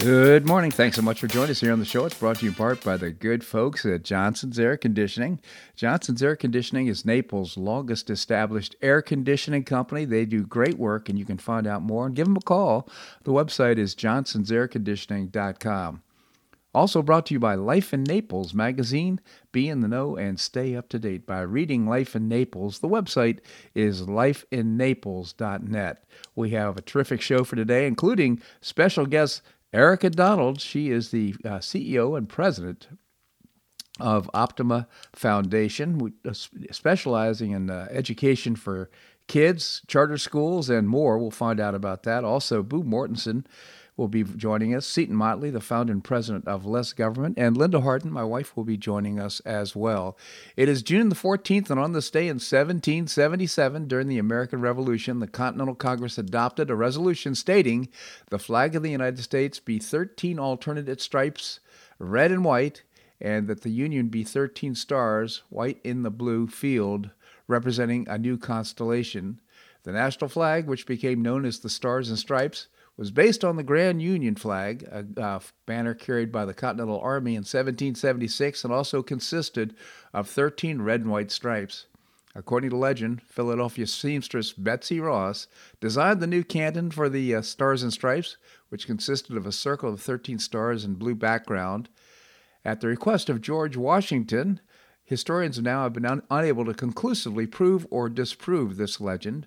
Good morning. Thanks so much for joining us here on the show. It's brought to you in part by the good folks at Johnson's Air Conditioning. Johnson's Air Conditioning is Naples' longest established air conditioning company. They do great work, and you can find out more and give them a call. The website is johnsonsairconditioning.com. Also brought to you by Life in Naples magazine. Be in the know and stay up to date by reading Life in Naples. The website is lifeinnaples.net. We have a terrific show for today, including special guest Erika Donald. She is the uh, CEO and president of Optima Foundation, uh, specializing in uh, education for kids, charter schools, and more. We'll find out about that. Also, Boo Mortenson will be joining us. Seton Motley, the founder and president of Less Government, and Linda Harden, my wife, will be joining us as well. It is June the 14th, and on this day in 1777, during the American Revolution, the Continental Congress adopted a resolution stating the flag of the United States be 13 alternate stripes, red and white, and that the Union be 13 stars, white in the blue field, representing a new constellation. The national flag, which became known as the Stars and Stripes, was based on the Grand Union flag, a, a, banner carried by the Continental Army in 1776, and also consisted of 13 red and white stripes. According to legend, Philadelphia seamstress Betsy Ross designed the new canton for the uh, Stars and Stripes, which consisted of a circle of 13 stars in blue background. At the request of George Washington, historians now have been un- unable to conclusively prove or disprove this legend.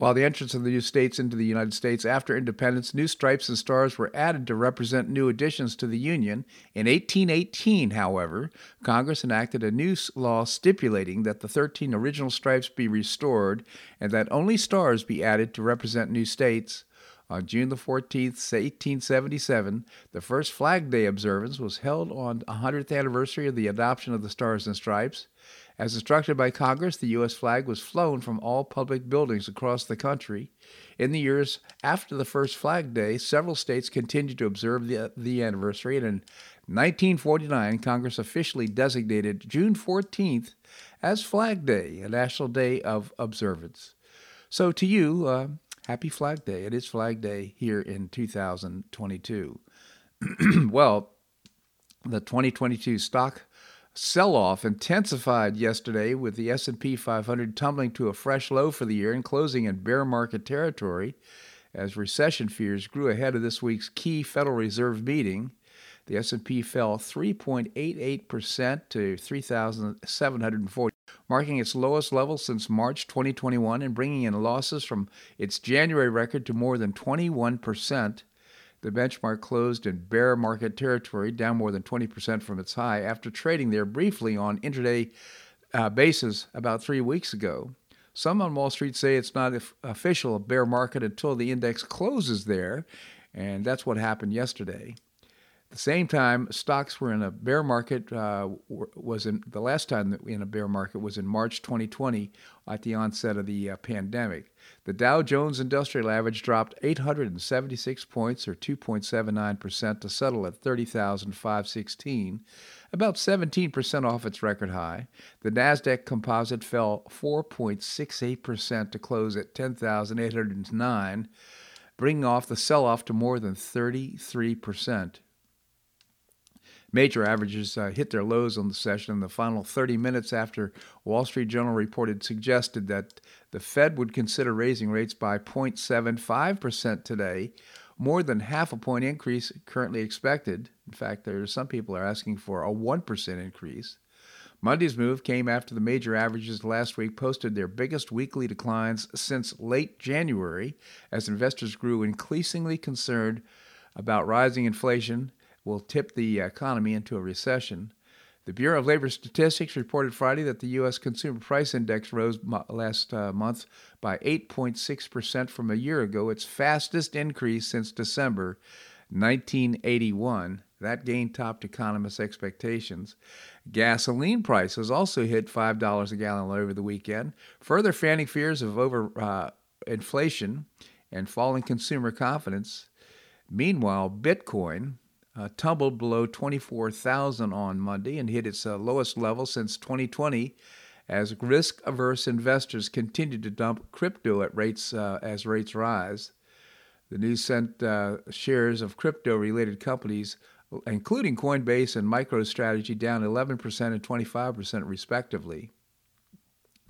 While the entrance of the new states into the United States after independence, new stripes and stars were added to represent new additions to the Union. In 1818, however, Congress enacted a new law stipulating that the 13 original stripes be restored and that only stars be added to represent new states. On June the 14th, 1877, the first Flag Day observance was held on the 100th anniversary of the adoption of the Stars and Stripes. As instructed by Congress, the U.S. flag was flown from all public buildings across the country. In the years after the first Flag Day, several states continued to observe the, the anniversary, and in 1949, Congress officially designated June 14th as Flag Day, a national day of observance. So, to you, uh, happy Flag Day. It is Flag Day here in 2022. well, the 2022 stock Sell-off intensified yesterday with the S&P 500 tumbling to a fresh low for the year and closing in bear market territory as recession fears grew ahead of this week's key Federal Reserve meeting. The S&P fell 3.88% to 3,740, marking its lowest level since March 2021 and bringing in losses from its January record to more than 21%. The benchmark closed in bear market territory, down more than 20% from its high, after trading there briefly on intraday uh, basis about three weeks ago. Some on Wall Street say it's not official a bear market until the index closes there, and that's what happened yesterday. The same time, stocks were in a bear market. Uh, was in the last time in a bear market was in March 2020 at the onset of the uh, pandemic. The Dow Jones Industrial Average dropped 876 points, or 2.79%, to settle at 30,516, about 17% off its record high. The Nasdaq Composite fell 4.68% to close at 10,809, bringing off the sell-off to more than 33%. Major averages uh, hit their lows on the session in the final 30 minutes after Wall Street Journal reported suggested that the Fed would consider raising rates by 0.75% today, more than half a point increase currently expected. In fact, there are some people are asking for a 1% increase. Monday's move came after the major averages last week posted their biggest weekly declines since late January as investors grew increasingly concerned about rising inflation will tip the economy into a recession. The Bureau of Labor Statistics reported Friday that the U.S. Consumer Price Index rose last uh, month by 8.6% from a year ago, its fastest increase since December 1981. That gain topped economists' expectations. Gasoline prices also hit $5 a gallon over the weekend, further fanning fears of over uh, inflation and falling consumer confidence. Meanwhile, Bitcoin uh, tumbled below 24,000 on Monday and hit its uh, lowest level since 2020 as risk averse investors continued to dump crypto at rates uh, as rates rise. The news sent uh, shares of crypto related companies, including Coinbase and MicroStrategy, down 11% and 25% respectively.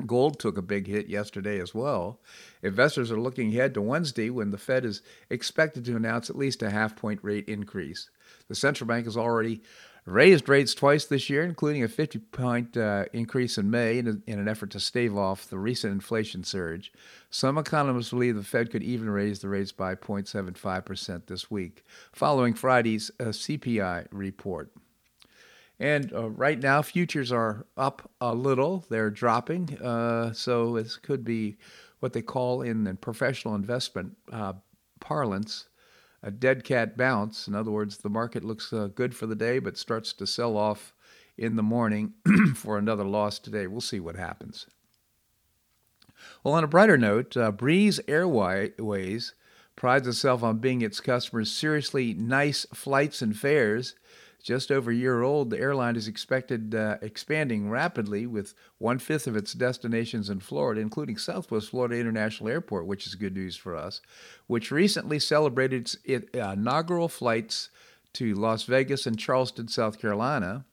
Gold took a big hit yesterday as well. Investors are looking ahead to Wednesday when the Fed is expected to announce at least a half point rate increase. The central bank has already raised rates twice this year, including a 50 point uh, increase in May in, a, in, an effort to stave off the recent inflation surge. Some economists believe the Fed could even raise the rates by 0.75% this week, following Friday's uh, CPI report. And uh, right now, futures are up a little. They're dropping. Uh, so this could be what they call in, in professional investment uh, parlance a dead cat bounce. In other words, the market looks uh, good for the day, but starts to sell off in the morning for another loss today. We'll see what happens. Well, on a brighter note, uh, Breeze Airways prides itself on being its customers' seriously nice flights and fares just over a year old, the airline is expected uh, expanding rapidly with one fifth of its destinations in Florida, including Southwest Florida International Airport, which is good news for us, which recently celebrated its, uh, inaugural flights to Las Vegas and Charleston, South Carolina.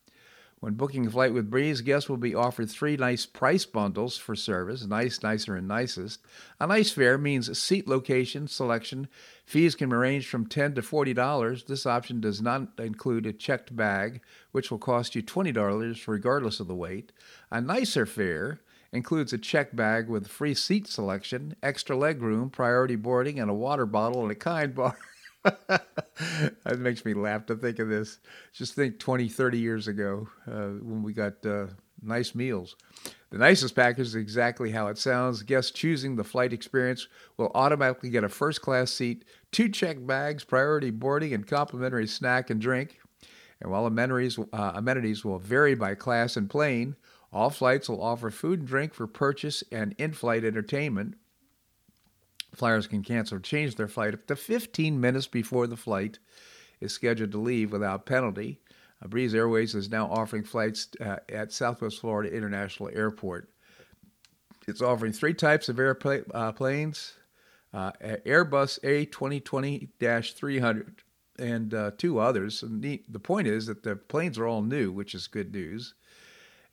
When booking a flight with Breeze, guests will be offered three nice price bundles for service nice, nicer, and nicest. A nice fare means seat location, selection. Fees can range from 10 to $40. This option does not include a checked bag, which will cost you $20 regardless of the weight. A nicer fare includes a checked bag with free seat selection, extra legroom, priority boarding, and a water bottle and a kind bar. that makes me laugh to think of this. Just think 20, 30 years ago uh, when we got uh, nice meals. The nicest package is exactly how it sounds. Guests choosing the flight experience will automatically get a first class seat, two checked bags, priority boarding, and complimentary snack and drink. And while amenities, uh, amenities will vary by class and plane, all flights will offer food and drink for purchase and in flight entertainment. Flyers can cancel or change their flight up to 15 minutes before the flight is scheduled to leave without penalty. Uh, Breeze Airways is now offering flights uh, at Southwest Florida International Airport. It's offering three types of airplanes uh, Airbus A2020 300 and uh, two others. And the, the point is that the planes are all new, which is good news.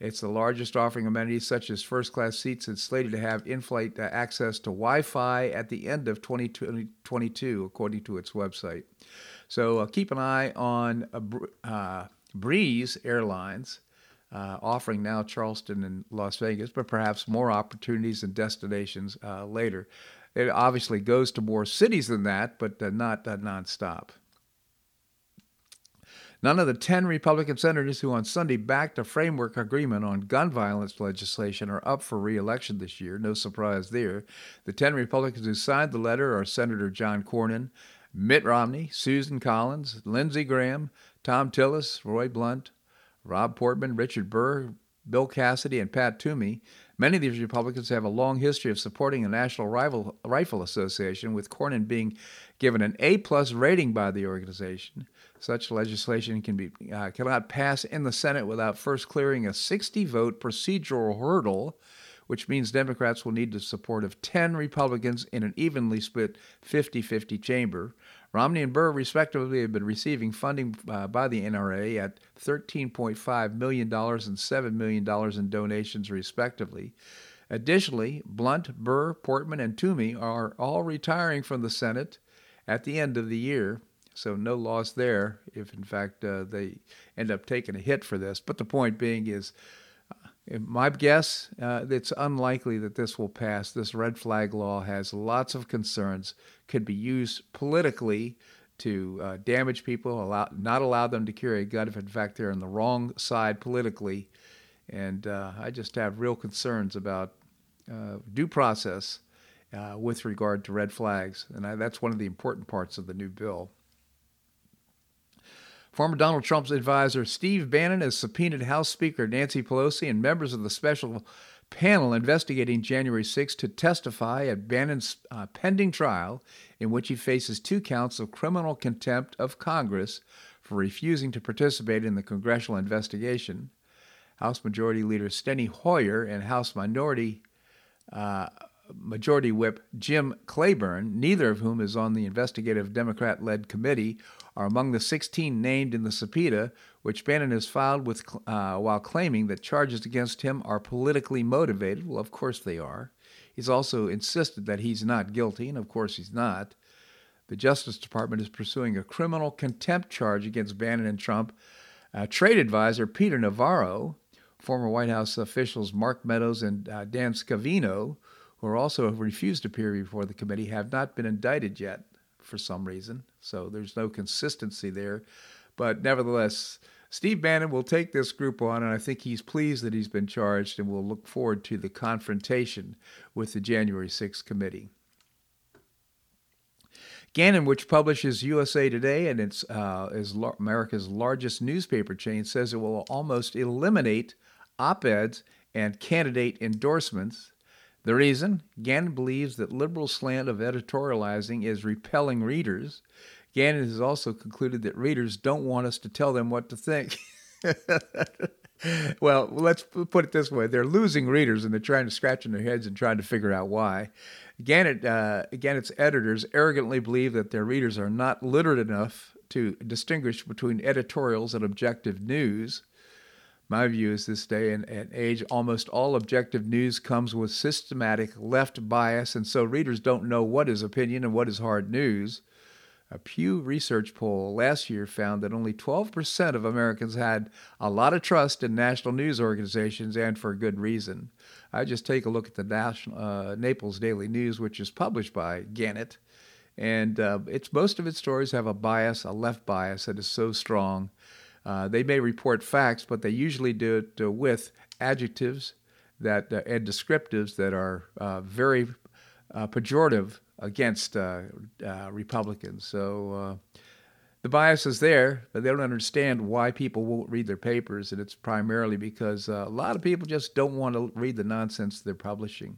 It's the largest offering amenities such as first class seats and slated to have in flight uh, access to Wi Fi at the end of 2022, according to its website. So uh, keep an eye on uh, uh, Breeze Airlines. Uh, offering now Charleston and Las Vegas, but perhaps more opportunities and destinations uh, later. It obviously goes to more cities than that, but not nonstop. None of the 10 Republican senators who on Sunday backed a framework agreement on gun violence legislation are up for re election this year. No surprise there. The 10 Republicans who signed the letter are Senator John Cornyn, Mitt Romney, Susan Collins, Lindsey Graham, Thom Tillis, Roy Blunt, Rob Portman, Richard Burr, Bill Cassidy, and Pat Toomey. Many of these Republicans have a long history of supporting the National Rifle Association, with Cornyn being given an A plus rating by the organization. Such legislation can be uh, cannot pass in the Senate without first clearing a 60 vote procedural hurdle, which means Democrats will need the support of 10 Republicans in an evenly split 50 50 chamber. Romney and Burr, respectively, have been receiving funding uh, by the NRA at $13.5 million and $7 million in donations, respectively. Additionally, Blunt, Burr, Portman, and Toomey are all retiring from the Senate at the end of the year. So no loss there if, in fact, uh, they end up taking a hit for this. But the point being is, uh, my guess, uh, it's unlikely that this will pass. This red flag law has lots of concerns, could be used politically to uh, damage people, allow, not allow them to carry a gun if, in fact, they're on the wrong side politically. And uh, I just have real concerns about uh, due process uh, with regard to red flags. And I, that's one of the important parts of the new bill. Former Donald Trump's advisor Steve Bannon has subpoenaed House Speaker Nancy Pelosi and members of the special panel investigating January 6 to testify at Bannon's uh, pending trial, in which he faces two counts of criminal contempt of Congress for refusing to participate in the congressional investigation. House Majority Leader Steny Hoyer and House Minority uh, Majority Whip Jim Clyburn, neither of whom is on the investigative Democrat led committee, are among the 16 named in the subpoena, which Bannon has filed with, uh, while claiming that charges against him are politically motivated. Well, of course they are. He's also insisted that he's not guilty, and of course he's not. The Justice Department is pursuing a criminal contempt charge against Bannon and Trump. Uh, trade advisor Peter Navarro, former White House officials Mark Meadows and uh, Dan Scavino, who are also have refused to appear before the committee, have not been indicted yet for some reason. So there's no consistency there. But nevertheless, Steve Bannon will take this group on, and I think he's pleased that he's been charged and will look forward to the confrontation with the January 6th committee. Gannett, which publishes USA Today and it's uh, is America's largest newspaper chain, says it will almost eliminate op-eds and candidate endorsements the reason? Gannett believes that liberal slant of editorializing is repelling readers. Gannett has also concluded that readers don't want us to tell them what to think. well, let's put it this way: they're losing readers, and they're trying to scratch in their heads and trying to figure out why. Gannett, uh, Gannett's editors arrogantly believe that their readers are not literate enough to distinguish between editorials and objective news. My view is this day and, and age, almost all objective news comes with systematic left bias, and so readers don't know what is opinion and what is hard news. A Pew Research poll last year found that only 12% of Americans had a lot of trust in national news organizations, and for good reason. I just take a look at the national, uh, Naples Daily News, which is published by Gannett, and uh, it's most of its stories have a bias, a left bias that is so strong uh, they may report facts, but they usually do it uh, with adjectives that uh, and descriptives that are uh, very uh, pejorative against Republicans. So the bias is there, but they don't understand why people won't read their papers, and it's primarily because a lot of people just don't want to read the nonsense they're publishing.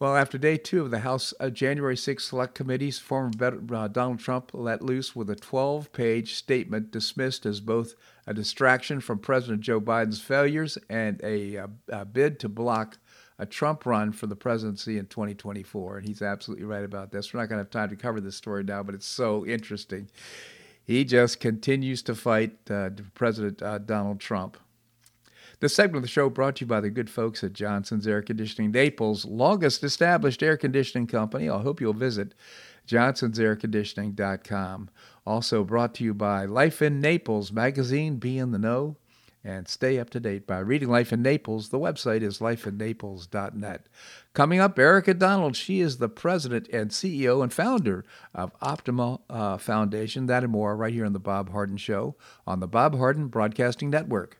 Well, after day two of the House uh, January 6 Select Committees, former uh, Donald Trump let loose with a 12 page statement dismissed as both a distraction from President Joe Biden's failures and a, uh, a bid to block a Trump run for the presidency in 2024. And he's absolutely right about this. We're not going to have time to cover this story now, but it's so interesting. He just continues to fight uh, President uh, Donald Trump. This segment of the show brought to you by the good folks at Johnson's Air Conditioning, Naples' longest established air conditioning company. I hope you'll visit johnsonsairconditioning.com. Also brought to you by Life in Naples magazine, Be in the Know, and stay up to date by reading Life in Naples. The website is lifeinnaples.net. Coming up, Erika Donald. She is the president and CEO and founder of Optima uh, Foundation. That and more right here on The Bob Harden Show on the Bob Harden Broadcasting Network.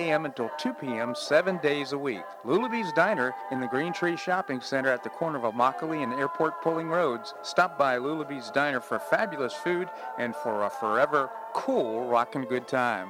until 2 p.m. seven days a week. Lulabee's Diner in the Green Tree Shopping Center at the corner of Immokalee and Airport Pulling Roads. Stop by Lulabee's Diner for fabulous food and for a forever cool rockin' good time.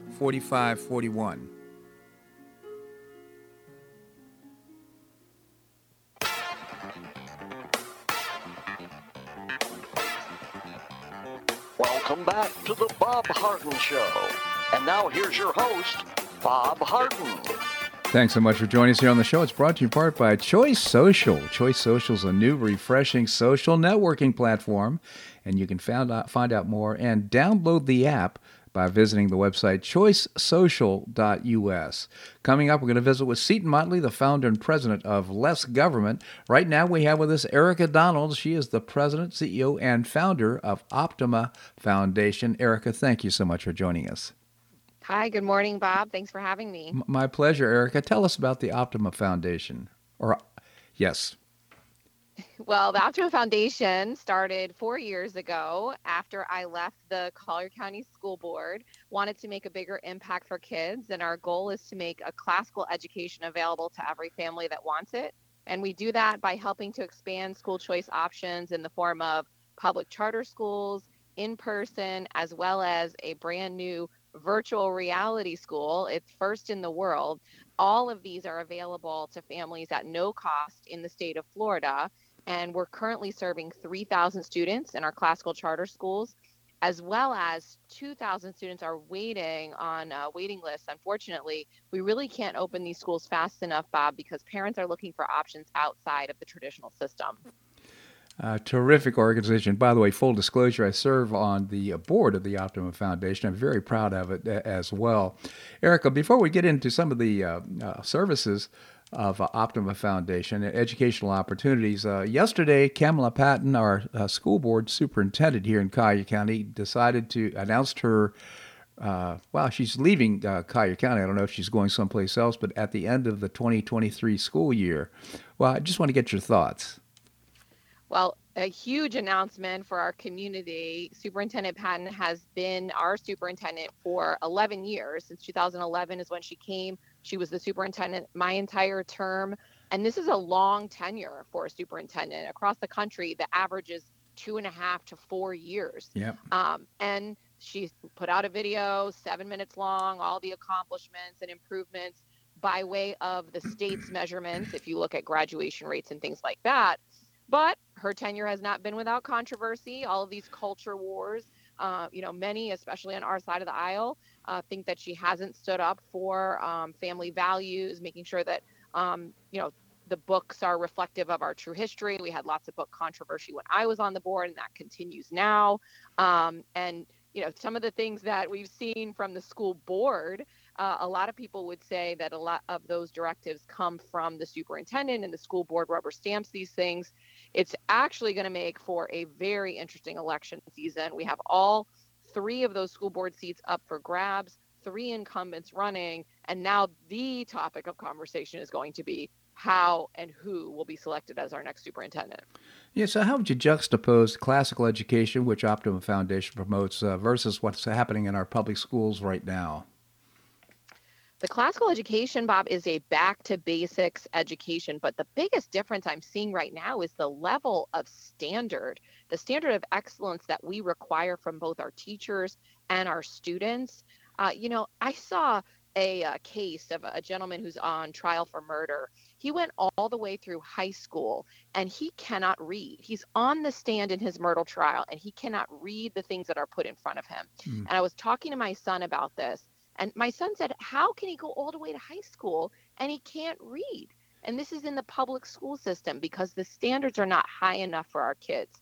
4541. Welcome back to the Bob Harden Show. And now here's your host, Bob Harden. Thanks so much for joining us here on the show. It's brought to you in part by Choice Social. Choice Social is a new, refreshing social networking platform, and you can find out, find out more and download the app by visiting the website choicesocial.us. Coming up, we're going to visit with Seton Motley, the founder and president of Less Government. Right now, we have with us Erika Donald. She is the president, CEO, and founder of Optima Foundation. Erika, thank you so much for joining us. Hi, good morning, Bob. Thanks for having me. M- my pleasure, Erika. Tell us about the Optima Foundation. Or, yes. Well, the Optima Foundation started four years ago after I left the Collier County School Board. Wanted to make a bigger impact for kids, and our goal is to make a classical education available to every family that wants it. And we do that by helping to expand school choice options in the form of public charter schools, in person, as well as a brand new virtual reality school. It's first in the world. All of these are available to families at no cost in the state of Florida. And we're currently serving 3,000 students in our classical charter schools, as well as 2,000 students are waiting on waiting lists. Unfortunately, we really can't open these schools fast enough, Bob, because parents are looking for options outside of the traditional system. Uh, terrific organization. By the way, full disclosure, I serve on the board of the Optima Foundation. I'm very proud of it as well. Erika, before we get into some of the uh, uh, services of uh, Optima Foundation, and educational opportunities, uh, yesterday, Kamela Patton, our uh, school board superintendent here in Cuyahoga County, decided to announce her. Uh, well, she's leaving uh, Collier County. I don't know if she's going someplace else, but at the end of the 2023 school year. Well, I just want to get your thoughts. Well, a huge announcement for our community. Superintendent Patton has been our superintendent for 11 years. Since 2011 is when she came. She was the superintendent my entire term. And this is a long tenure for a superintendent. Across the country, the average is two and a half to four years. Yeah. Um, and she put out a video, seven minutes long, all the accomplishments and improvements by way of the state's measurements. If you look at graduation rates and things like that. But her tenure has not been without controversy. All of these culture wars, uh, you know, many, especially on our side of the aisle, uh, think that she hasn't stood up for um, family values, making sure that, um, you know, the books are reflective of our true history. We had lots of book controversy when I was on the board, and that continues now. Um, and you know, some of the things that we've seen from the school board uh, a lot of people would say that a lot of those directives come from the superintendent and the school board rubber stamps these things. It's actually going to make for a very interesting election season. We have all three of those school board seats up for grabs, three incumbents running, and now the topic of conversation is going to be how and who will be selected as our next superintendent. Yeah, so how would you juxtapose classical education, which Optima Foundation promotes, uh, versus what's happening in our public schools right now? The classical education, Bob, is a back to basics education, but the biggest difference I'm seeing right now is the level of standard, the standard of excellence that we require from both our teachers and our students. Uh, you know, I saw a, a uh, case of a gentleman who's on trial for murder. He went all the way through high school and he cannot read. He's on the stand in his murder trial and he cannot read the things that are put in front of him. Mm. And I was talking to my son about this And my son said, How can he go all the way to high school and he can't read? And this is in the public school system because the standards are not high enough for our kids.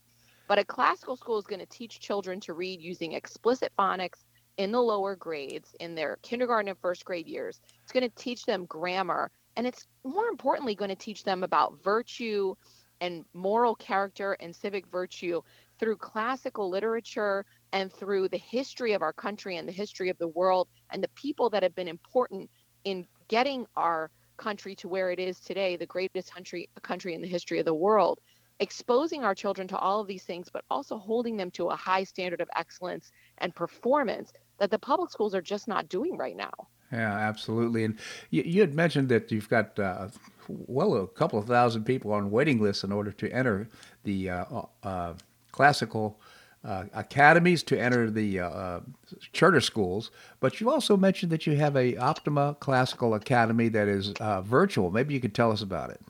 But a classical school is going to teach children to read using explicit phonics in the lower grades in their kindergarten and first grade years. It's going to teach them grammar and it's more importantly going to teach them about virtue and moral character and civic virtue through classical literature and through the history of our country and the history of the world and the people that have been important in getting our country to where it is today, the greatest country country in the history of the world. Exposing our children to all of these things, but also holding them to a high standard of excellence and performance that the public schools are just not doing right now. Yeah, absolutely. And you, you had mentioned that you've got uh, well a couple of thousand people on waiting lists in order to enter the uh, uh, classical uh, academies to enter the uh, uh, charter schools, but you also mentioned that you have a Optima Classical Academy that is uh, virtual. Maybe you could tell us about it.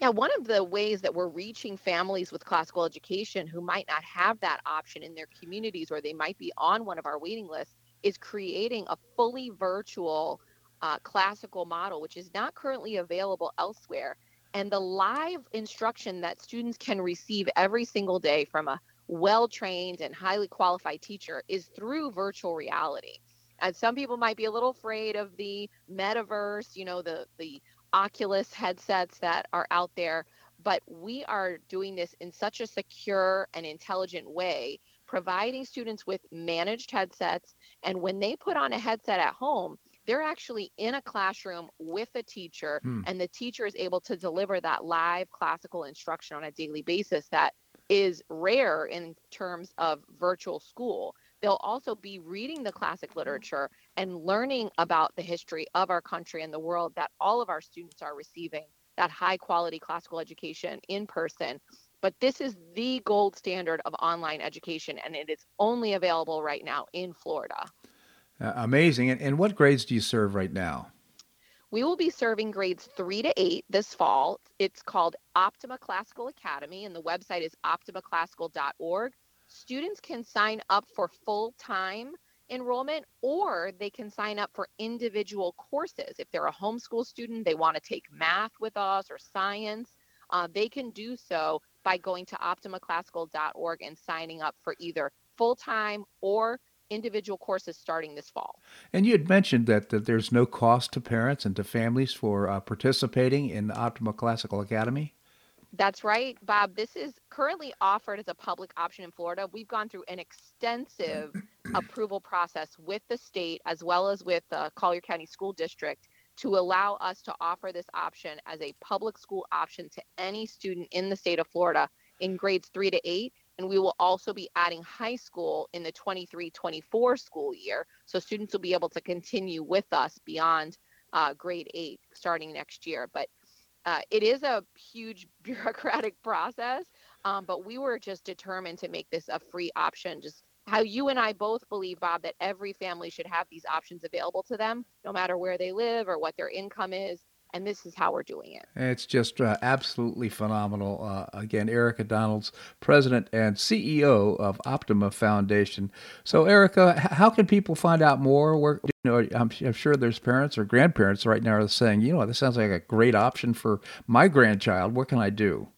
Yeah, one of the ways that we're reaching families with classical education who might not have that option in their communities or they might be on one of our waiting lists is creating a fully virtual uh, classical model, which is not currently available elsewhere. And the live instruction that students can receive every single day from a well trained and highly qualified teacher is through virtual reality. And some people might be a little afraid of the metaverse, you know, the the Oculus headsets that are out there, but we are doing this in such a secure and intelligent way, providing students with managed headsets. And when they put on a headset at home, they're actually in a classroom with a teacher, hmm. and the teacher is able to deliver that live classical instruction on a daily basis that is rare in terms of virtual school. They'll also be reading the classic literature and learning about the history of our country and the world that all of our students are receiving that high quality classical education in person. But this is the gold standard of online education, and it is only available right now in Florida. Uh, amazing. And, and what grades do you serve right now? We will be serving grades three to eight this fall. It's called Optima Classical Academy, and the website is optimaclassical.org. Students can sign up for full time enrollment or they can sign up for individual courses. If they're a homeschool student, they want to take math with us or science, uh, they can do so by going to optimaclassical.org and signing up for either full time or individual courses starting this fall. And you had mentioned that, that there's no cost to parents and to families for uh, participating in Optima Classical Academy. That's right, Bob. This is currently offered as a public option in Florida. We've gone through an extensive approval process with the state as well as with the Collier County School District to allow us to offer this option as a public school option to any student in the state of Florida in grades three to eight and we will also be adding high school in the 23 24 school year. So students will be able to continue with us beyond uh, grade eight starting next year. But uh, it is a huge bureaucratic process, um, but we were just determined to make this a free option. Just how you and I both believe, Bob, that every family should have these options available to them, no matter where they live or what their income is and this is how we're doing it. It's just uh, absolutely phenomenal. Uh, again, Erika Donalds, president and CEO of Optima Foundation. So, Erika, how can people find out more? Where, you know, I'm, I'm, sure there's parents or grandparents right now are saying, you know, this sounds like a great option for my grandchild. What can I do?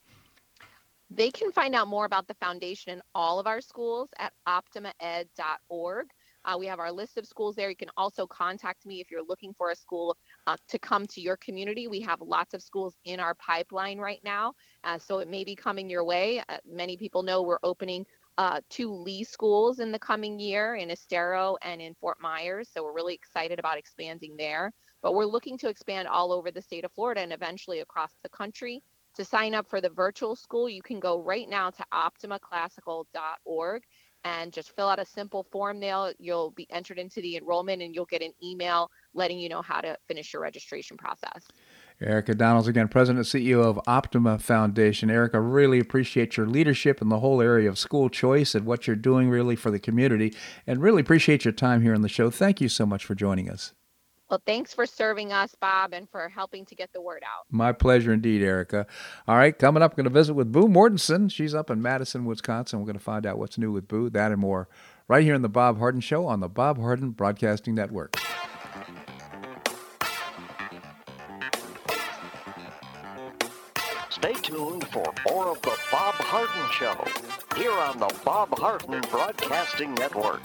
They can find out more about the foundation in all of our schools at optimaed.org. Uh, we have our list of schools there. You can also contact me if you're looking for a school uh, to come to your community. We have lots of schools in our pipeline right now, uh, so it may be coming your way. Uh, many people know we're opening uh, two Lee schools in the coming year in Estero and in Fort Myers, so we're really excited about expanding there. But we're looking to expand all over the state of Florida and eventually across the country. To sign up for the virtual school, you can go right now to optimaclassical.org and just fill out a simple form there. You'll be entered into the enrollment and you'll get an email letting you know how to finish your registration process. Erika Donalds, again, President and CEO of Optima Foundation. Erika, really appreciate your leadership in the whole area of school choice and what you're doing really for the community, and really appreciate your time here on the show. Thank you so much for joining us. Well, thanks for serving us, Bob, and for helping to get the word out. My pleasure indeed, Erika. All right, coming up, I'm going to visit with Boo Mortenson. She's up in Madison, Wisconsin. We're going to find out what's new with Boo, that and more, right here on The Bob Harden Show on the Bob Harden Broadcasting Network. Stay tuned for more of The Bob Harden Show here on the Bob Harden Broadcasting Network.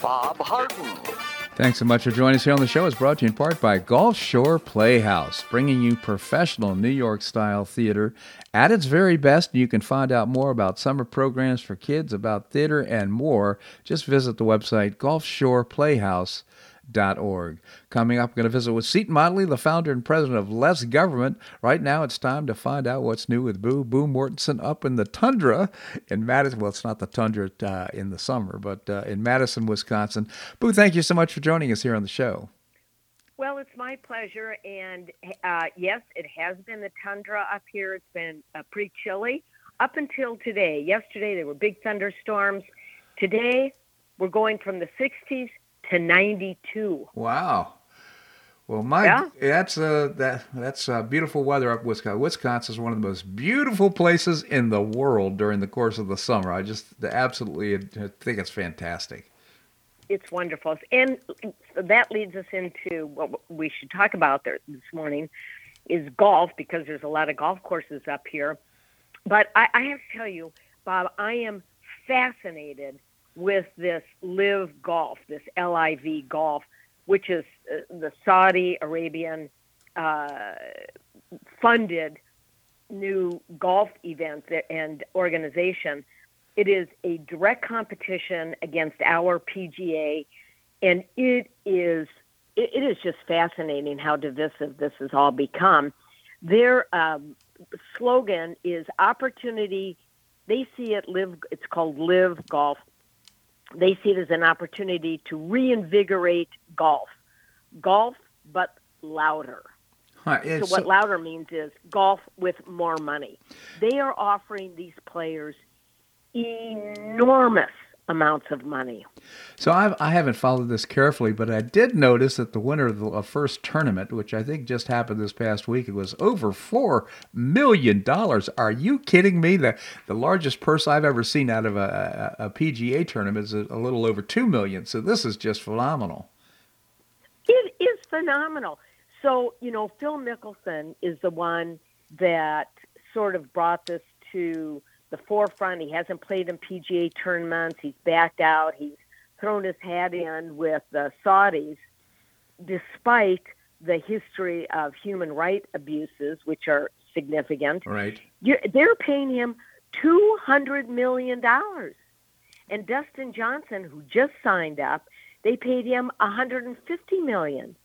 Bob Harden. Thanks so much for joining us here on the show. It's brought to you in part by Gulf Shore Playhouse, bringing you professional New York style theater at its very best. You can find out more about summer programs for kids, about theater, and more. Just visit the website Gulf Shore Playhouse org. Coming up, I'm going to visit with Seton Motley, the founder and president of Less Government. Right now, it's time to find out what's new with Boo. Boo Mortenson up in the tundra in Madison. Well, it's not the tundra uh, in the summer, but uh, in Madison, Wisconsin. Boo, thank you so much for joining us here on the show. Well, it's my pleasure. And uh, yes, it has been the tundra up here. It's been uh, pretty chilly up until today. Yesterday, there were big thunderstorms. Today, we're going from the 60s to 92. Wow. Well, my yeah. that's uh, that that's uh, beautiful weather up Wisconsin. Wisconsin is one of the most beautiful places in the world during the course of the summer. I just absolutely think it's fantastic. It's wonderful, and that leads us into what we should talk about there this morning is golf because there's a lot of golf courses up here. But I, I have to tell you, Bob, I am fascinated with this Live Golf, this LIV Golf, which is uh, the Saudi Arabian uh, funded new golf event and organization. It is a direct competition against our PGA, and it is it, is just fascinating how divisive this has all become. Their um, slogan is opportunity. They see it live. It's called Live Golf they see it as an opportunity to reinvigorate golf. Golf, but louder. Huh, so, what louder means is golf with more money. They are offering these players enormous amounts of money. So I've, I have not followed this carefully, but I did notice that the winner of the first tournament, which I think just happened this past week, it was over four million dollars. Are you kidding me? The the largest purse I've ever seen out of a, a, a PGA tournament is a, a little over two million. So this is just phenomenal. It is phenomenal. So you know, Phil Mickelson is the one that sort of brought this to the forefront. He hasn't played in PGA tournaments. He's backed out. He's thrown his hat in with the Saudis, despite the history of human right abuses, which are significant. Right. They're paying him two hundred million dollars, and Dustin Johnson, who just signed up, they paid him one hundred and fifty million.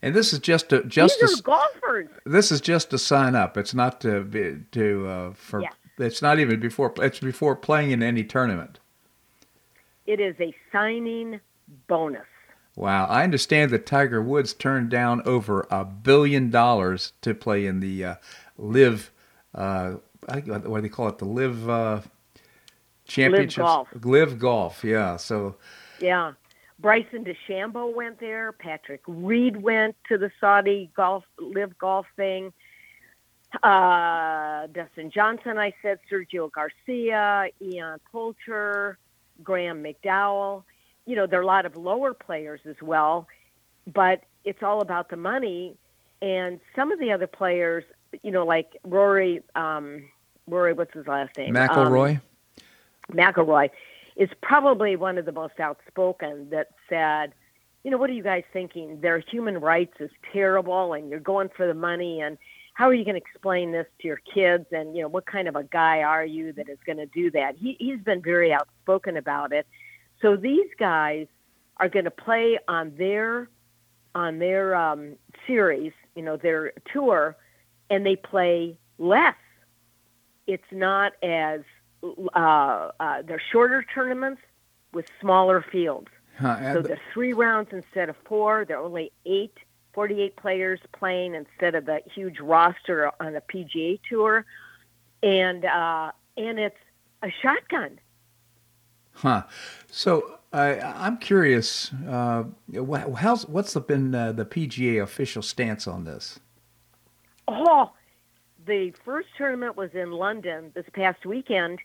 And this is just to just These golfers. this is just to sign up. It's not to be, to uh, for. Yes. It's not even before. It's before playing in any tournament. It is a signing bonus. Wow, I understand that Tiger Woods turned down over a billion dollars to play in the uh, Live, uh, what do they call it? The Live uh, Championships. Golf. Live Golf, yeah. So Yeah. Bryson DeChambeau went there. Patrick Reed went to the Saudi golf live golf thing. Uh, Dustin Johnson, I said, Sergio Garcia, Ian Poulter, Graeme McDowell. You know, there are a lot of lower players as well, but it's all about the money. And some of the other players, you know, like Rory, um, Rory, what's his last name? Um, McIlroy. McIlroy is probably one of the most outspoken that said, you know, what are you guys thinking? Their human rights is terrible and you're going for the money and how are you going to explain this to your kids? And you know what kind of a guy are you that is going to do that? He he's been very outspoken about it. So these guys are going to play on their on their um, series you know their tour and they play less. It's not as uh, uh, they're shorter tournaments with smaller fields. Huh, so and- they're three rounds instead of four. They're only eight, 48 players playing instead of the huge roster on a PGA tour, and uh, and it's a shotgun. Huh. So I I'm curious. Uh, how's what's the, been uh, the PGA official stance on this? Oh, the first tournament was in London this past weekend,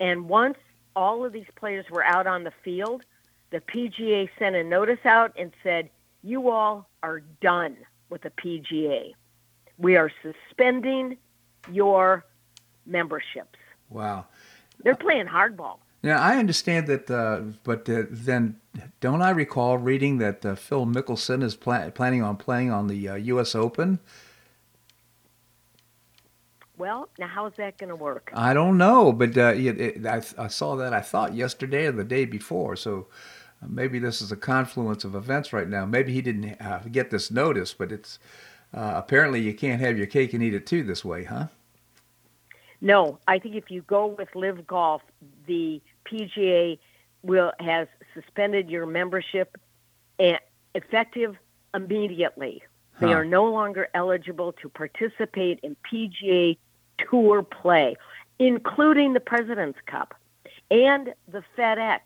and once all of these players were out on the field, the PGA sent a notice out and said, "You all are done with the PGA. We are suspending your memberships." Wow. They're playing hardball. Now I understand that, uh, but uh, then don't I recall reading that uh, Phil Mickelson is pla- planning on playing on the uh, U.S. Open? Well, now how's that going to work? I don't know, but uh, it, it, I, I saw that I thought yesterday or the day before. So uh, maybe this is a confluence of events right now. Maybe he didn't uh, get this notice, but it's uh, apparently you can't have your cake and eat it too this way, huh? No, I think if you go with LIV Golf, the PGA will has suspended your membership and effective immediately. They are no longer eligible to participate in PGA Tour play, including the President's Cup and the FedEx.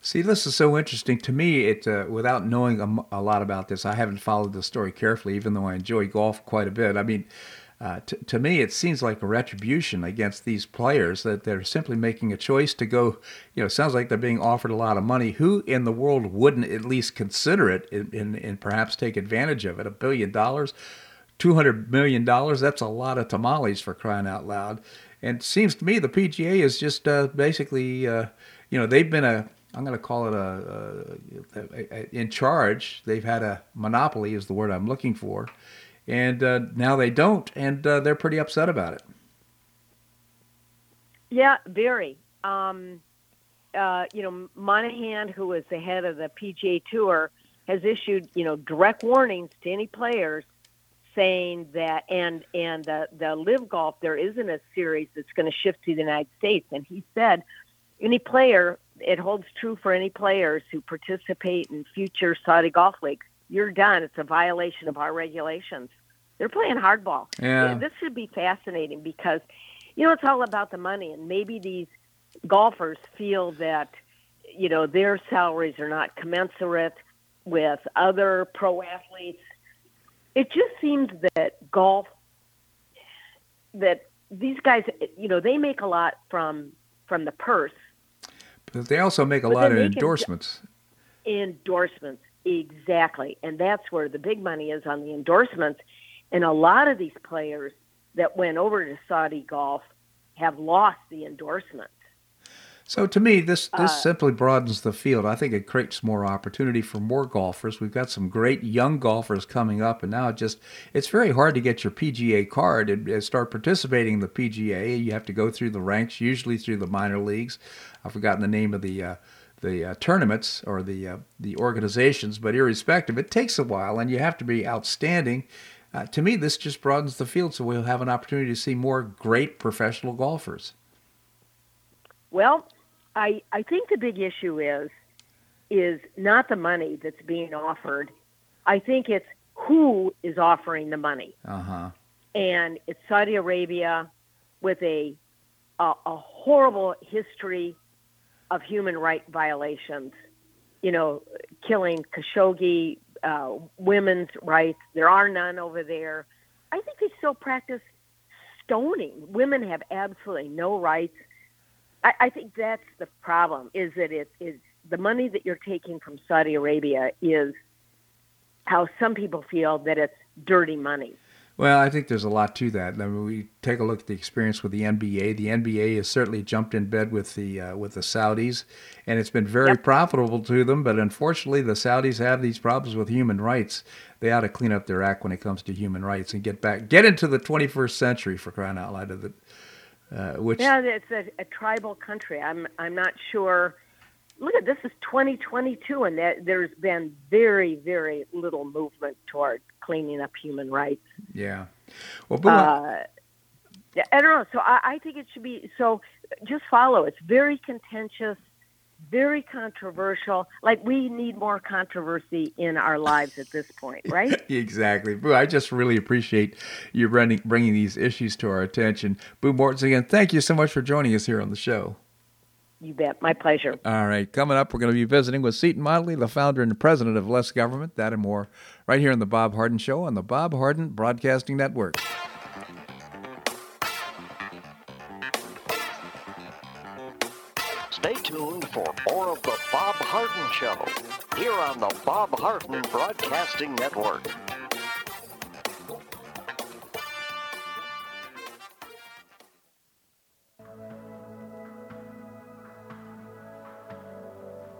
See, this is so interesting to me. It uh, without knowing a lot about this, I haven't followed the story carefully, even though I enjoy golf quite a bit. I mean, uh, t- to me, it seems like a retribution against these players that they're simply making a choice to go. You know, sounds like they're being offered a lot of money. Who in the world wouldn't at least consider it and, perhaps take advantage of it? A billion dollars, two hundred million dollars. That's a lot of tamales for crying out loud. And it seems to me the PGA is just uh, basically, uh, you know, they've been a I'm going to call it a, a, a, in charge. They've had a monopoly, is the word I'm looking for, and uh, now they don't, and uh, they're pretty upset about it. Yeah, very. Um, uh, you know, Monahan, who is the head of the PGA Tour, has issued you know direct warnings to any players saying that and and the the LIV golf there isn't a series that's going to shift to the United States and he said any player it holds true for any players who participate in future Saudi golf leagues. You're done. It's a violation of our regulations. They're playing hardball. Yeah. this should be fascinating because you know it's all about the money and maybe these golfers feel that you know their salaries are not commensurate with other pro athletes. It just seems that golf that these guys you know they make a lot from from the purse But they also make a But lot of they can- endorsements. endorsements exactly and that's where the big money is on the endorsements and a lot of these players that went over to Saudi golf have lost the endorsements So to me, this this Uh, simply broadens the field. I think it creates more opportunity for more golfers. We've got some great young golfers coming up, and now it just it's very hard to get your PGA card and, and start participating in the PGA. You have to go through the ranks, usually through the minor leagues. I've forgotten the name of the uh, the uh, tournaments or the uh, the organizations, but irrespective, it takes a while, and you have to be outstanding. Uh, to me, this just broadens the field, so we'll have an opportunity to see more great professional golfers. Well, I I think the big issue is is not the money that's being offered. I think it's who is offering the money. Uh-huh. And it's Saudi Arabia with a a, a horrible history of human right violations. You know, killing Khashoggi, uh, women's rights. There are none over there. I think they still practice stoning. Women have absolutely no rights. I, I think that's the problem. Is that it is the money that you're taking from Saudi Arabia is how some people feel that it's dirty money. Well, I think there's a lot to that. I mean, we take a look at the experience with the NBA. The NBA has certainly jumped in bed with the uh, with the Saudis, and it's been very yep. profitable to them. But unfortunately, the Saudis have these problems with human rights. They ought to clean up their act when it comes to human rights and get back, get into the 21st century for crying out loud. Of the, uh, which yeah, it's a, a tribal country. I'm I'm not sure look at this is 2022 and that there's been very very little movement toward cleaning up human rights yeah well but uh, i don't know so I, I think it should be so just follow it's very contentious very controversial. Like we need more controversy in our lives at this point, right? exactly. Boo, I just really appreciate you bringing, bringing these issues to our attention. Boo Mortenson, again, thank you so much for joining us here on the show. You bet. My pleasure. All right. Coming up, we're going to be visiting with Seton Motley, the founder and president of Less Government. That and more right here on The Bob Harden Show on the Bob Harden Broadcasting Network. Stay tuned for more of The Bob Harden Show here on the Bob Harden Broadcasting Network.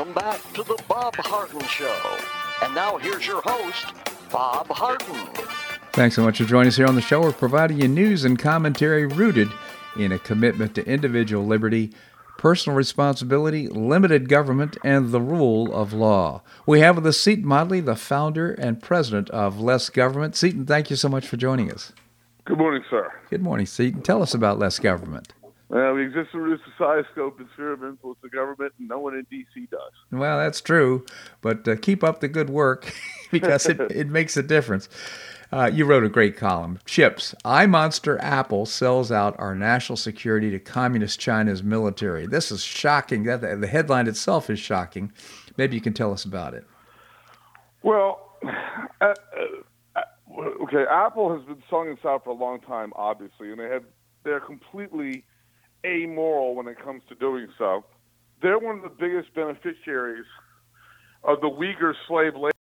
Welcome back to the Bob Harden Show. And now here's your host, Bob Harden. Thanks so much for joining us here on the show. We're providing you news and commentary rooted in a commitment to individual liberty, personal responsibility, limited government, and the rule of law. We have with us Seton Motley, the founder and president of Less Government. Seton, thank you so much for joining us. Good morning, sir. Good morning, Seton. Tell us about Less Government. Well, we exist reduce the size, scope, and sphere of influence of government, and no one in D.C. does. Well, that's true, but uh, keep up the good work because it, it makes a difference. Uh, you wrote a great column. Chips. iMonster Apple sells out our national security to communist China's military. This is shocking. That the headline itself is shocking. Maybe you can tell us about it. Well, uh, uh, okay. Apple has been selling this out for a long time, obviously, and they have they're completely amoral when it comes to doing so. They're one of the biggest beneficiaries of the Uyghur slave labor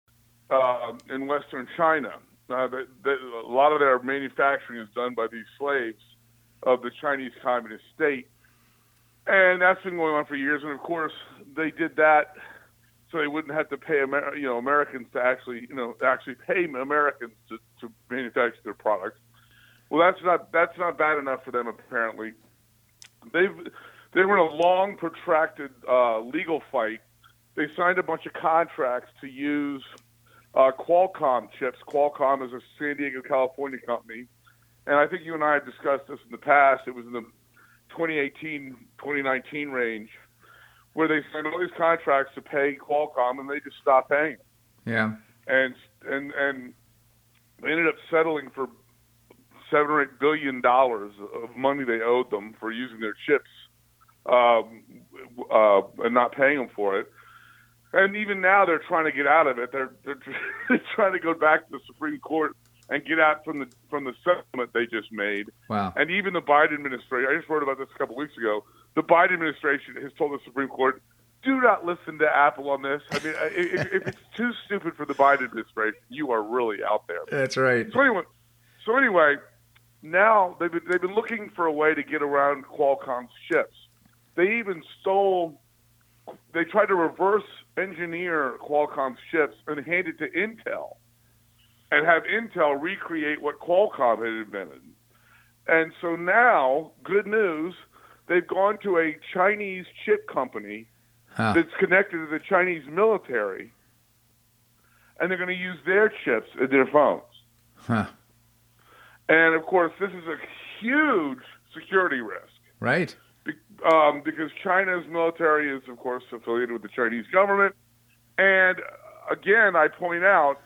uh, in Western China. Uh, a lot of their manufacturing is done by these slaves of the Chinese Communist State, and that's been going on for years. And of course, they did that so they wouldn't have to pay Amer- you know Americans to actually you know actually pay Americans to, to manufacture their products. Well, that's not that's not bad enough for them apparently. They've they were in a long, protracted uh, legal fight. They signed a bunch of contracts to use uh, Qualcomm chips. Qualcomm is a San Diego, California company, and I think you and I have discussed this in the past. It was in the 2018, 2019 range where they signed all these contracts to pay Qualcomm, and they just stopped paying. Yeah. And and and they ended up settling for seven or eight billion dollars of money they owed them for using their chips um, uh, and not paying them for it. And even now, they're trying to get out of it. They're they're, they're trying to go back to the Supreme Court and get out from the from the settlement they just made. Wow. And even the Biden administration, I just wrote about this a couple weeks ago. The Biden administration has told the Supreme Court, do not listen to Apple on this. I mean, if, if it's too stupid for the Biden administration, you are really out there. That's right. So anyway, so anyway, now they've been, they've been looking for a way to get around Qualcomm's chips. They even stole. They tried to reverse engineer Qualcomm's chips and hand it to Intel, and have Intel recreate what Qualcomm had invented. And so now, good news, they've gone to a Chinese chip company Huh. that's connected to the Chinese military, and they're going to use their chips in their phones. Huh. And of course, this is a huge security risk Right. be- um, because China's military is, of course, affiliated with the Chinese government. And again, I point out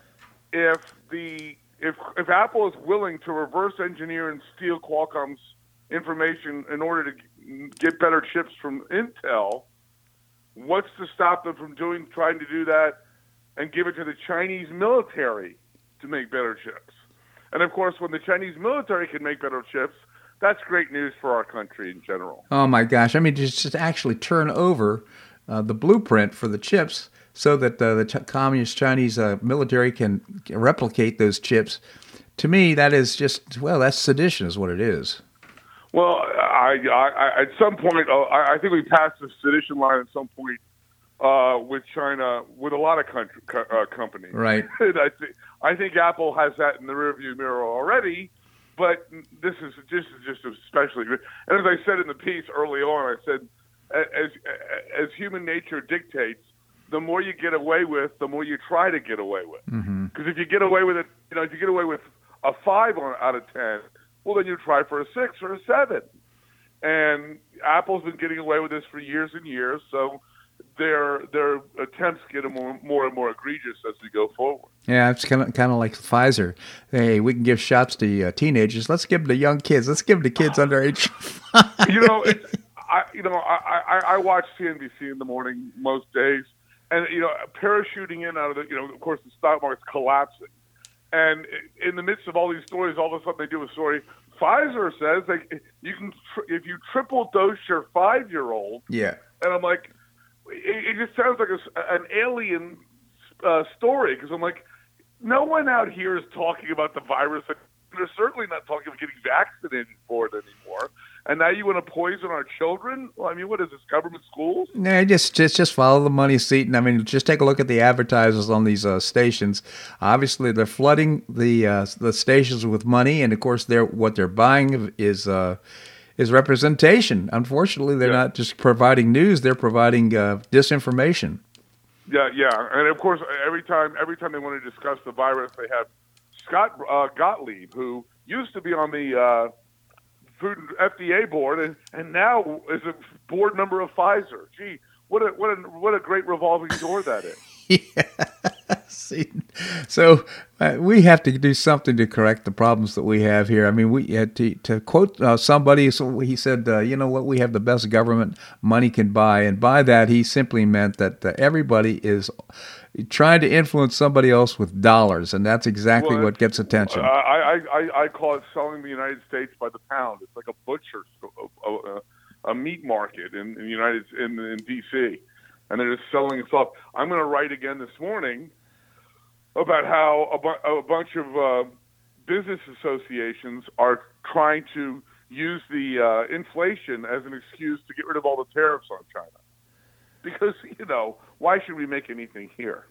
if the if if Apple is willing to reverse engineer and steal Qualcomm's information in order to get better chips from Intel, what's to stop them from doing trying to do that and give it to the Chinese military to make better chips? And of course, when the Chinese military can make better chips, that's great news for our country in general. Oh my gosh! I mean, just, just actually turn over uh, the blueprint for the chips so that uh, the ch- communist Chinese uh, military can replicate those chips. To me, that is just well, that's sedition, is what it is. Well, I, I, I at some point, uh, I, I think we passed the sedition line at some point uh, with China, with a lot of country, co- uh, companies. Right. I think I think Apple has that in the rearview mirror already, but this is this is just especially. And as I said in the piece early on, I said as as human nature dictates, the more you get away with, the more you try to get away with. Mm-hmm. Because if you get away with it, you know, if you get away with a five on, out of ten, well, then you try for a six or a seven. And Apple's been getting away with this for years and years, so their their attempts get more, more and more egregious as we go forward. Yeah, it's kind of kind of like Pfizer. Hey, we can give shots to uh, teenagers. Let's give them to young kids. Let's give them to kids under age five. you know, it's, I you know I, I I watch CNBC in the morning most days, and you know parachuting in out of the you know of course the stock market's collapsing, and in the midst of all these stories, all of a sudden they do a story. Pfizer says like you can tr- if you triple dose your five year old, yeah. and I'm like, it, it just sounds like a an alien uh, story because I'm like, no one out here is talking about the virus. They're certainly not talking about getting vaccinated for it anymore. And now you want to poison our children? Well, I mean, what is this? Government schools? No, just just just follow the money seat, and I mean, just take a look at the advertisers on these uh, stations. Obviously, they're flooding the uh, the stations with money, and of course, they're what they're buying is uh, is representation. Unfortunately, they're Yeah. not just providing news; they're providing uh, disinformation. Yeah, yeah. And of course, every time every time they want to discuss the virus, they have Scott uh, Gottlieb, who used to be on the uh, Food and FDA board, and, and now is a board member of Pfizer. Gee, what a what a what a great revolving door that is. yes. so uh, we have to do something to correct the problems that we have here. I mean, we had to, to quote uh, somebody. So he said, uh, "You know what? We have the best government money can buy," and by that he simply meant that uh, everybody is trying to influence somebody else with dollars, and that's exactly Well, what gets attention. I, I, I, I call it selling the United States by the pound. It's like a butcher, a, a, a meat market in, in United in, in D.C. and they're just selling it off. I'm going to write again this morning about how a, bu- a bunch of uh, business associations are trying to use the uh, inflation as an excuse to get rid of all the tariffs on China. Because you know, why should we make anything here?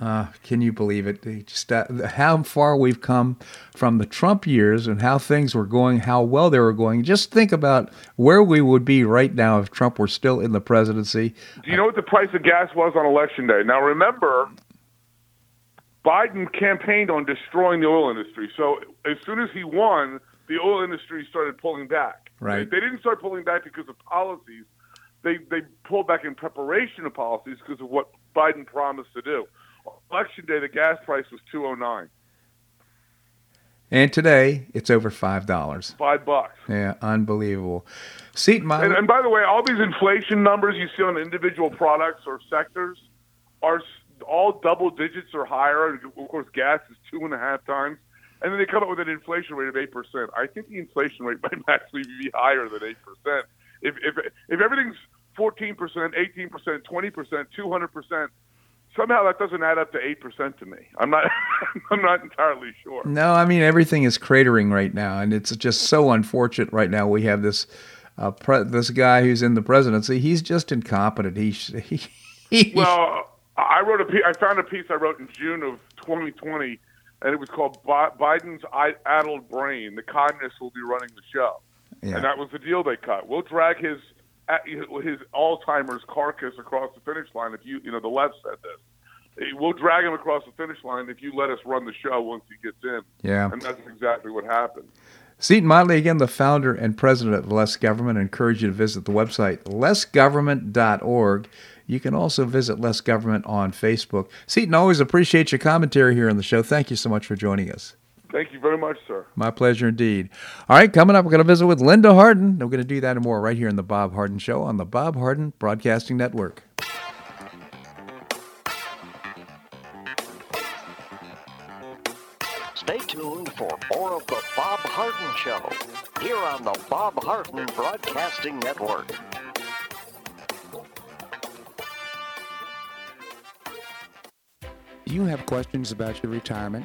Uh, can you believe it? Just uh, how far we've come from the Trump years and how things were going, how well they were going. Just think about where we would be right now if Trump were still in the presidency. Do you know what the price of gas was on election day? Now remember, Biden campaigned on destroying the oil industry. So as soon as he won, the oil industry started pulling back. Right. They, they didn't start pulling back because of policies. They they pulled back in preparation of policies because of what Biden promised to do. Election day, the gas price was two oh nine, And today it's over five dollars. five bucks. Yeah, unbelievable. Seat my And, and by the way, all these inflation numbers you see on individual products or sectors are all double digits or higher. Of course, gas is two and a half times. And then they come up with an inflation rate of 8%. I think the inflation rate might actually be higher than 8%. If, if, if everything's 14%, 18%, 20%, 200%, somehow that doesn't add up to 8% to me. I'm not, I'm not entirely sure. No, I mean everything is cratering right now, and it's just so unfortunate right now. We have this uh, pre- this guy who's in the presidency. He's just incompetent. He, he, he Well, I wrote a piece. I found a piece I wrote in June of 2020, and it was called Biden's Addled Brain. The communists will be running the show, Yeah. and that was the deal they cut. We'll drag his his Alzheimer's carcass across the finish line if you you know the left said this. We'll drag him across the finish line if you let us run the show once he gets in. Yeah. and that's exactly what happened. Seton Motley, again, the founder and president of Less Government. I encourage you to visit the website, lessgovernment.org. You can also visit Less Government on Facebook. Seton, always appreciate your commentary here on the show. Thank you so much for joining us. Thank you very much, sir. My pleasure indeed. All right, coming up, we're going to visit with Linda Harden. We're going to do that and more right here in the Bob Harden Show on the Bob Harden Broadcasting Network. Stay tuned for more of the Bob Harden Show here on the Bob Harden Broadcasting Network. Do you have questions about your retirement?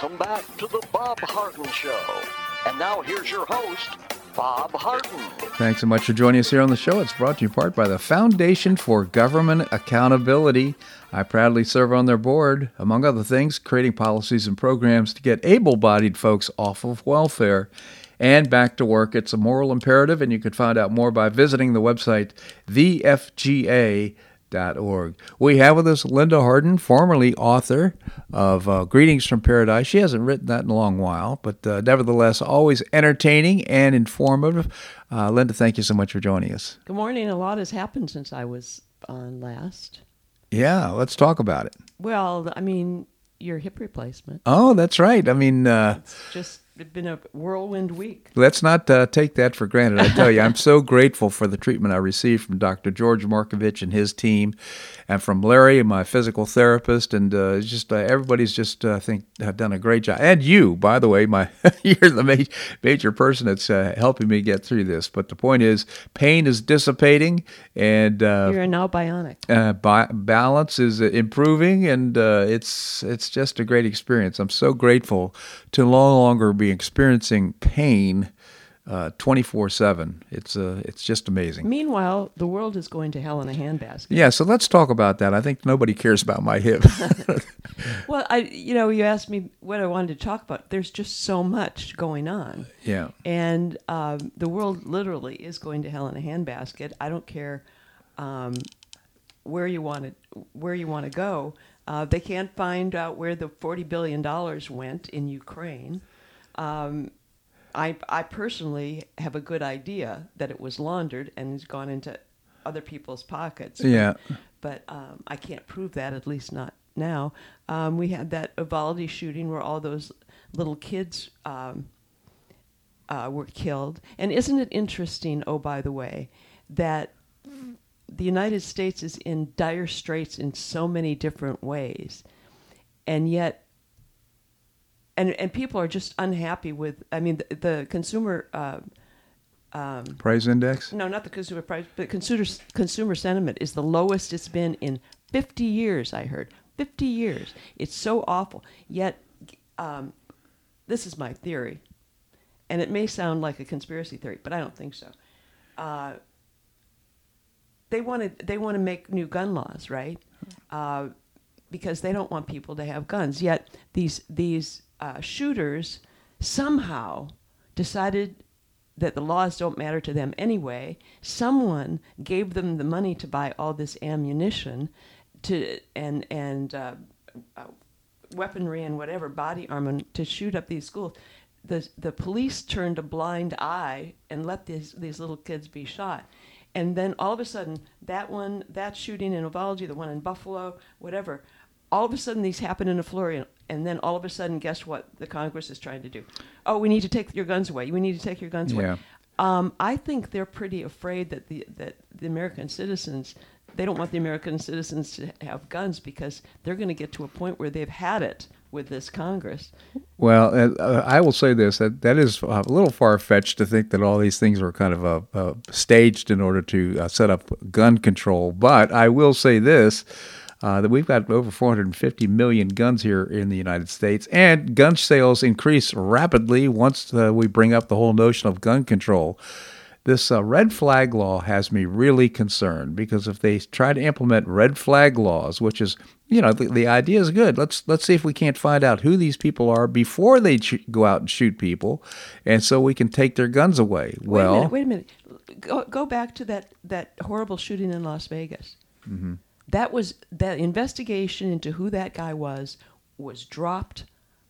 Welcome back to the Bob Harden Show. And now here's your host, Bob Harden. Thanks so much for joining us here on the show. It's brought to you in part by the Foundation for Government Accountability. I proudly serve on their board, among other things, creating policies and programs to get able bodied folks off of welfare and back to work. It's a moral imperative, and you can find out more by visiting the website thefga.org. We have with us Linda Harden, formerly author of uh, Greetings from Paradise. She hasn't written that in a long while, but uh, nevertheless, always entertaining and informative. Uh, Linda, thank you so much for joining us. Good morning. A lot has happened since I was on last. Yeah, let's talk about it. Well, I mean, your hip replacement. Oh, that's right. I mean, uh, It's just been a whirlwind week. Let's not uh, take that for granted. I tell you, I'm so grateful for the treatment I received from Dr. George Markovich and his team, and from Larry, my physical therapist, and uh, just uh, everybody's just uh, I think have done a great job. And you, by the way, my you're the ma- major person that's uh, helping me get through this. But the point is, pain is dissipating, and uh, You're now bionic. uh, bi- balance is improving, and uh, it's it's just a great experience. I'm so grateful to no longer be experiencing pain twenty four seven. It's uh, it's just amazing. Meanwhile, the world is going to hell in a handbasket. Yeah, so let's talk about that. I think nobody cares about my hip. Well, I, you know, you asked me what I wanted to talk about. There's just so much going on. yeah, and um, the world literally is going to hell in a handbasket. I don't care um, where you want to where you want to go. Uh, they can't find out where the forty billion dollars went in Ukraine. Um, I I personally have a good idea that it was laundered and has gone into other people's pockets. yeah, But um, I can't prove that, at least not now. Um, we had that Uvalde shooting where all those little kids um, uh, were killed. And isn't it interesting, oh, by the way, that the United States is in dire straits in so many different ways, and yet, and and people are just unhappy with. I mean, the, the consumer. Uh, price index. no, not the consumer price, but consumer consumer sentiment is the lowest it's been in 50 years. I heard 50 years. It's so awful. Yet, um, this is my theory, and it may sound like a conspiracy theory, but I don't think so. Uh, they want to they want to make new gun laws, right? Uh, because they don't want people to have guns. Yet these these uh, shooters somehow decided that the laws don't matter to them anyway. Someone gave them the money to buy all this ammunition, to and and uh, uh, weaponry and whatever body armor to shoot up these schools. The the police turned a blind eye and let these these little kids be shot. And then all of a sudden, that one, that shooting in Uvalde, the one in Buffalo, whatever, all of a sudden these happen in a flurry. And then all of a sudden, guess what the Congress is trying to do? Oh, we need to take your guns away. We need to take your guns away. Um, I think they're pretty afraid that the that the American citizens they don't want the American citizens to have guns because they're going to get to a point where they've had it with this Congress. Well, uh, uh, I will say this: that that is a little far fetched to think that all these things were kind of uh, uh, staged in order to uh, set up gun control. But I will say this: uh, that we've got over 450 million guns here in the United States, and gun sales increase rapidly once uh, we bring up the whole notion of gun control. This uh, red flag law has me really concerned because if they try to implement red flag laws, which is, you know, the, the idea is good. Let's let's see if we can't find out who these people are before they ch- go out and shoot people, and so we can take their guns away. well, wait a minute. Wait a minute. Go, go back to that, that horrible shooting in Las Vegas. That was that investigation into who that guy was was dropped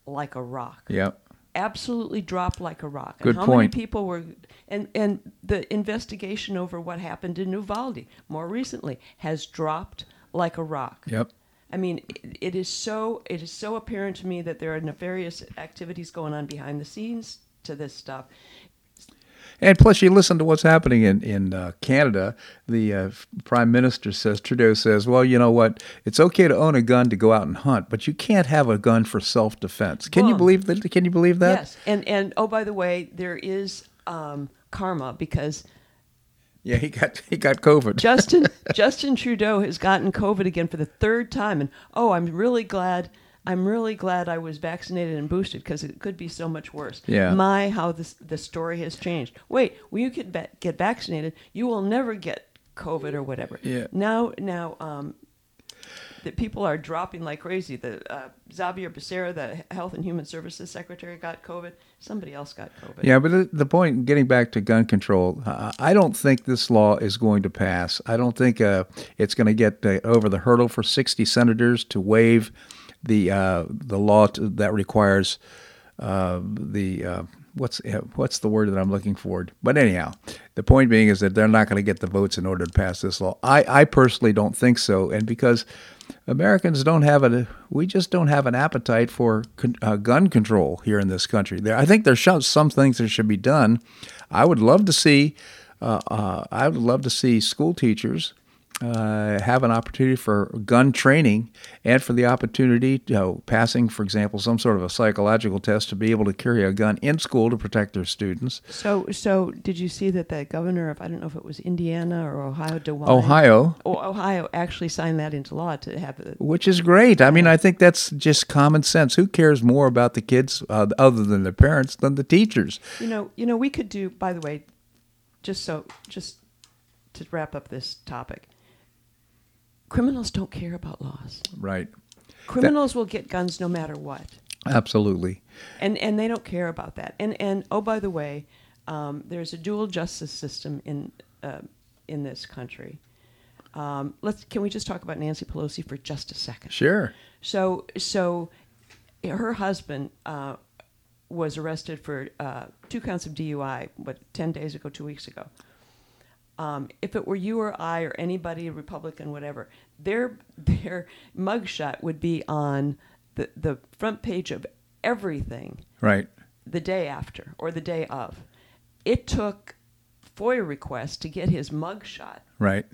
like a rock. Yep. absolutely dropped like a rock. Good and how point. many people were and and the investigation over what happened in Uvalde more recently has dropped like a rock. yep. I mean, it, it is so it is so apparent to me that there are nefarious activities going on behind the scenes to this stuff. And plus, you listen to what's happening in in uh, Canada. The uh, prime minister says Trudeau says, "Well, you know what? It's okay to own a gun to go out and hunt, but you can't have a gun for self defense." Can you believe that? Can you believe that? yes, and and oh by the way, there is um, karma because Yeah, he got he got COVID. Justin Justin Trudeau has gotten COVID again for the third time, and oh, I'm really glad I'm really glad I was vaccinated and boosted because it could be so much worse. Yeah. My, how this the story has changed. Wait, when you get get vaccinated, you will never get COVID or whatever. Yeah. Now, now, um, that people are dropping like crazy. The uh, Xavier Becerra, the Health and Human Services Secretary, got COVID. Somebody else got COVID. Yeah, but the- the point, getting back to gun control, uh, I don't think this law is going to pass. I don't think uh, it's going to get uh, over the hurdle for 60 senators to waive the uh, the law to, that requires uh, the uh, what's uh, what's the word that I'm looking for? But anyhow, the point being is that they're not going to get the votes in order to pass this law. I, I personally don't think so, and because Americans don't have a we just don't have an appetite for con, uh, gun control here in this country. There, I think there's some things that should be done. I would love to see. Uh, uh, I would love to see school teachers uh, have an opportunity for gun training and for the opportunity, you know, passing, for example, some sort of a psychological test to be able to carry a gun in school to protect their students. So, so did you see that the governor of I don't know if it was Indiana or Ohio, DeWine, Ohio, Oh, Ohio actually signed that into law to have it. which is great. I mean, I think that's just common sense. Who cares more about the kids uh, other than the parents than the teachers? You know, you know, we could do. By the way, just so, just to wrap up this topic, criminals don't care about laws. Right. Criminals will get guns no matter what, Absolutely. and and they don't care about that. And and oh, by the way, um, there's a dual justice system in uh, in this country. Um, let's can we just talk about Nancy Pelosi for just a second? Sure. So, so her husband uh, was arrested for uh, two counts of DUI, what, 10 days ago, two weeks ago. Um, if it were you or I or anybody, Republican, whatever, their, their mugshot would be on the, the front page of everything Right. the day after or the day of. It took FOIA requests to get his mugshot Right.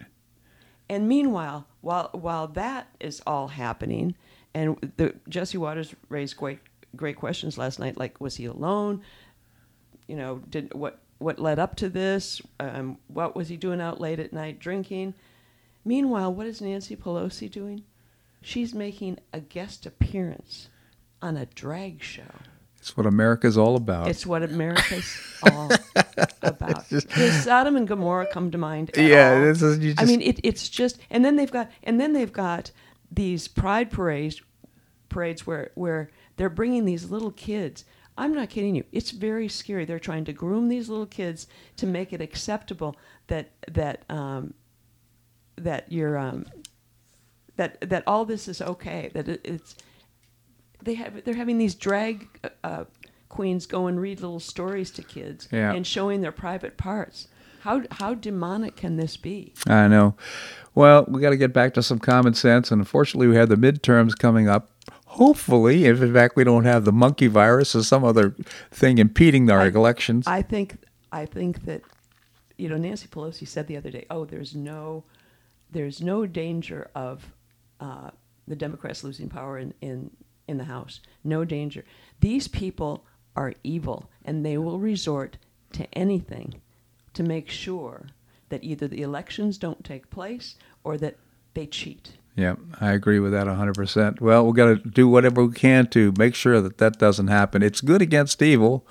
and meanwhile, while while that is all happening, and the Jesse Watters raised great great questions last night, like was he alone? You know, did what what led up to this? Um, what was he doing out late at night drinking? Meanwhile, what is Nancy Pelosi doing? She's making a guest appearance on a drag show. It's what America's all about. It's what America's all about. Does Sodom and Gomorrah come to mind? Yeah, all? this is you just I mean, it, it's just, and then they've got, and then they've got these pride parades, parades where where they're bringing these little kids. I'm not kidding you. It's very scary. They're trying to groom these little kids to make it acceptable that that um, that you're um, that that all this is okay. That it, it's they have they're having these drag uh, queens go and read little stories to kids Yeah. and showing their private parts. How how demonic can this be? I know. Well, we got to get back to some common sense, and unfortunately, we have the midterms coming up. Hopefully, if in fact we don't have the monkey virus or some other thing impeding our elections. I think I think that you know Nancy Pelosi said the other day, "Oh, there's no there's no danger of uh, the Democrats losing power in, in in the House. No danger. These people are evil, and they will resort to anything to make sure that either the elections don't take place or that they cheat." Yeah, I agree with that 100%. Well, we've got to do whatever we can to make sure that that doesn't happen. It's good against evil.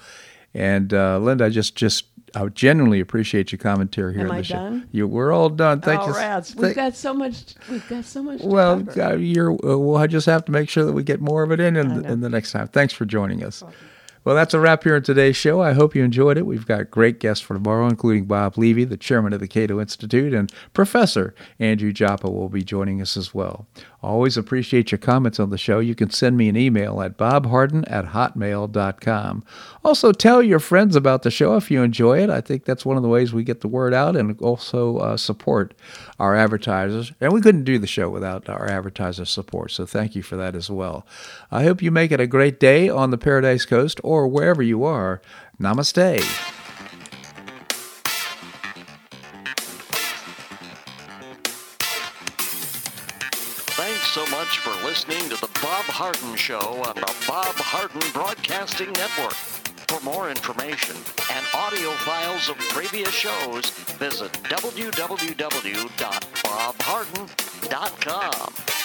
And uh, Linda, I just just I genuinely appreciate your commentary here Am on the I show. done? You, we're all done. Thank oh, you. rats! Thank- We've got so much. We've got so much. To well, cover. uh, you're, uh, well, I just have to make sure that we get more of it in in, in the next time. Thanks for joining us. Well, that's a wrap here on today's show. I hope you enjoyed it. We've got great guests for tomorrow, including Bob Levy, the chairman of the Cato Institute, and Professor Andrew Joppa will be joining us as well. Always appreciate your comments on the show. You can send me an email at bobharden at hotmail.com. Also, tell your friends about the show if you enjoy it. I think that's one of the ways we get the word out and also uh, support our advertisers. And we couldn't do the show without our advertiser support, so thank you for that as well. I hope you make it a great day on the Paradise Coast or wherever you are. Namaste. Harden Show on the Bob Harden Broadcasting Network. For more information and audio files of previous shows, visit www.bobharden.com.